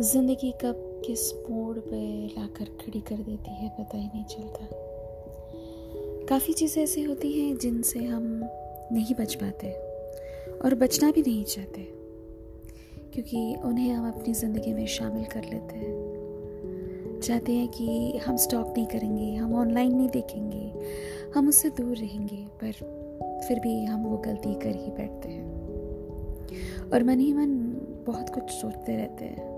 ज़िंदगी कब किस मोड़ पे लाकर खड़ी कर देती है, पता ही नहीं चलता। काफ़ी चीज़ें ऐसी होती हैं जिनसे हम नहीं बच पाते और बचना भी नहीं चाहते, क्योंकि उन्हें हम अपनी ज़िंदगी में शामिल कर लेते हैं। चाहते हैं कि हम स्टॉक नहीं करेंगे, हम ऑनलाइन नहीं देखेंगे, हम उससे दूर रहेंगे, पर फिर भी हम वो गलती कर ही बैठते हैं। और मन ही मन बहुत कुछ सोचते रहते हैं।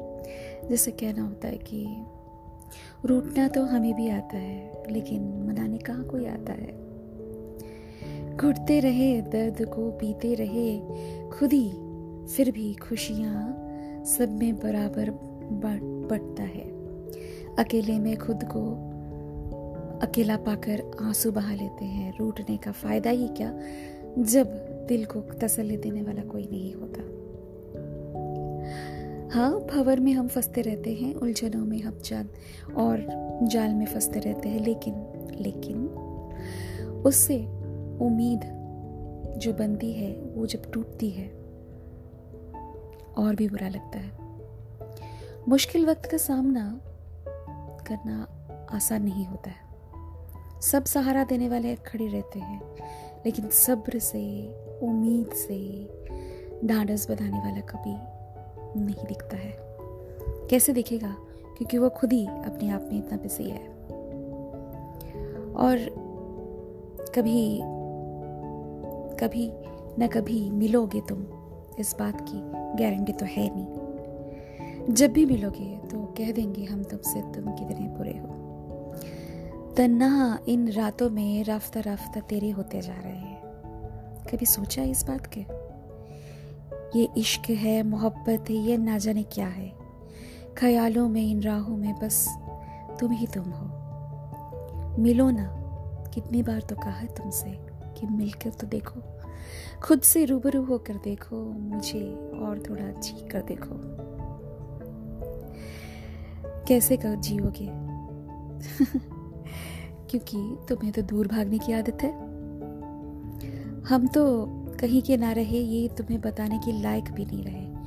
जैसे कहना होता है कि रूटना तो हमें भी आता है, लेकिन मनाने कहाँ कोई आता है? घुटते रहे, दर्द को पीते रहे, खुद ही फिर भी खुशियाँ सब में बराबर बढ़ता है। अकेले में खुद को अकेला पाकर आँसू बहा लेते हैं। रूटने का फ़ायदा ही क्या? जब दिल को तसल्ली देने वाला कोई नहीं होता। हाँ भवर में हम फंसते रहते हैं, उलझनों में हम जान और जाल में फंसते रहते हैं, लेकिन लेकिन उससे उम्मीद जो बनती है, वो जब टूटती है, और भी बुरा लगता है। मुश्किल वक्त का सामना करना आसान नहीं होता है। सब सहारा देने वाले खड़े रहते हैं, लेकिन सब्र से, उम्मीद से, ढांढस बनाने वाला कभी नहीं दिखता है। कैसे दिखेगा? क्योंकि वो खुद ही अपने आप में इतना बिज़ी है। और कभी कभी न कभी मिलोगे तुम इस बात की गारंटी तो है नहीं। जब भी मिलोगे तो कह देंगे हम तुमसे तुम कितने बुरे हो। तन्हा इन रातों में राफ्ता राफ्ता तेरे होते जा रहे हैं। कभी सोचा इस बात के? ये इश्क है, मोहब्बत है, ये ना जाने क्या है। ख्यालों में, इन राहों में बस तुम ही तुम हो। मिलो ना, कितनी बार तो कहा तुमसे कि मिलकर तो देखो। खुद से रूबरू होकर देखो, मुझे और थोड़ा जी कर देखो। कैसे कर जियोगे? क्योंकि तुम्हें तो दूर भागने की आदत है। हम तो कहीं के ना रहे, ये तुम्हें बताने के लायक भी नहीं रहे।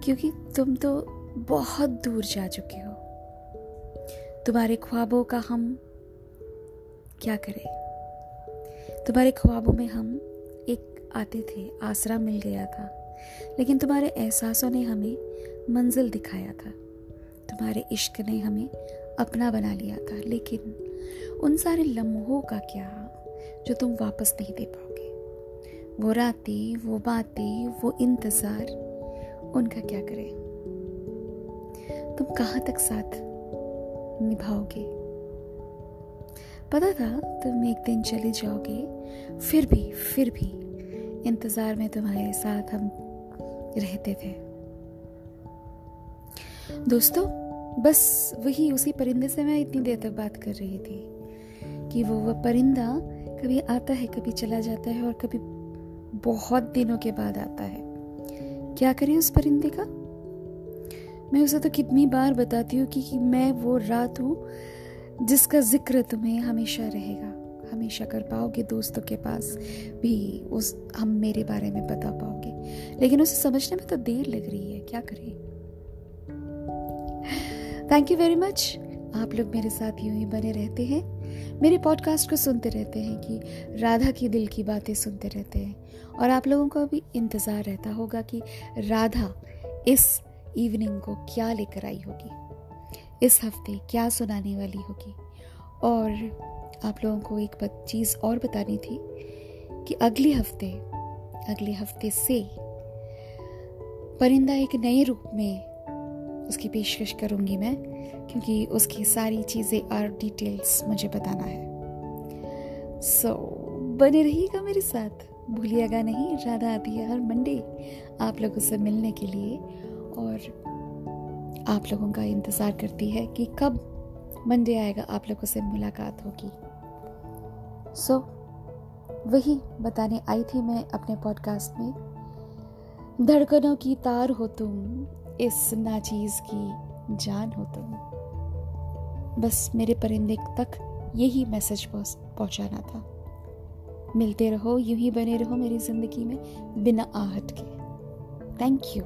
क्योंकि तुम तो बहुत दूर जा चुके हो। तुम्हारे ख्वाबों का हम क्या करें? तुम्हारे ख्वाबों में हम एक आते थे, आसरा मिल गया था। लेकिन तुम्हारे एहसासों ने हमें मंजिल दिखाया था। तुम्हारे इश्क ने हमें अपना बना लिया था। लेकिन उन सारे लम्हों का क्या जो तुम वापस नहीं दे पाओगे वो रातें, वो बातें, वो इंतज़ार, उनका क्या करें? तुम कहाँ तक साथ निभाओगे? पता था तुम एक दिन चले जाओगे, फिर भी फिर भी इंतज़ार में तुम्हारे साथ हम रहते थे। दोस्तों, बस वही उसी परिंदे से मैं इतनी देर तक बात कर रही थी कि वो वह परिंदा कभी आता है, कभी चला जाता है और कभी बहुत दिनों के बाद आता है। क्या करें उस परिंदे का? मैं उसे तो कितनी बार बताती हूँ कि, कि मैं वो रात हूँ जिसका ज़िक्र तुम्हें हमेशा रहेगा। हमेशा कर पाओगे दोस्तों के पास भी उस हम मेरे बारे में बता पाओगे। लेकिन उसे समझने में तो देर लग रही है। क्या करें? थैंक यू वेरी मच आप लोग मेरे साथ यूँ ही बने रहते हैं। मेरे पॉडकास्ट को सुनते रहते हैं कि राधा की दिल की बातें सुनते रहते हैं। और आप लोगों को भी इंतज़ार रहता होगा कि राधा इस इवनिंग को क्या लेकर आई होगी, इस हफ़्ते क्या सुनाने वाली होगी। और आप लोगों को एक चीज़ और बतानी थी कि अगले हफ़्ते अगले हफ़्ते से परिंदा एक नए रूप में उसकी पेशकश करूँगी मैं क्योंकि उसकी सारी चीज़ें और डिटेल्स मुझे बताना है। सो so, बने रहिएगा मेरे साथ। भूलिएगा नहीं राधा आती है हर मंडे। आप लोगों से मिलने के लिए और आप लोगों का इंतज़ार करती है कि कब मंडे आएगा आप लोगों से मुलाकात होगी। सो so, वही बताने आई थी मैं अपने पॉडकास्ट में। धड़कनों की तार हो तुम इस नाचीज की जान हो तुम। बस मेरे परिंदे तक यही मैसेज पहुंचाना था। मिलते रहो, यूँ ही बने रहो मेरी ज़िंदगी में, बिना आहट के। Thank you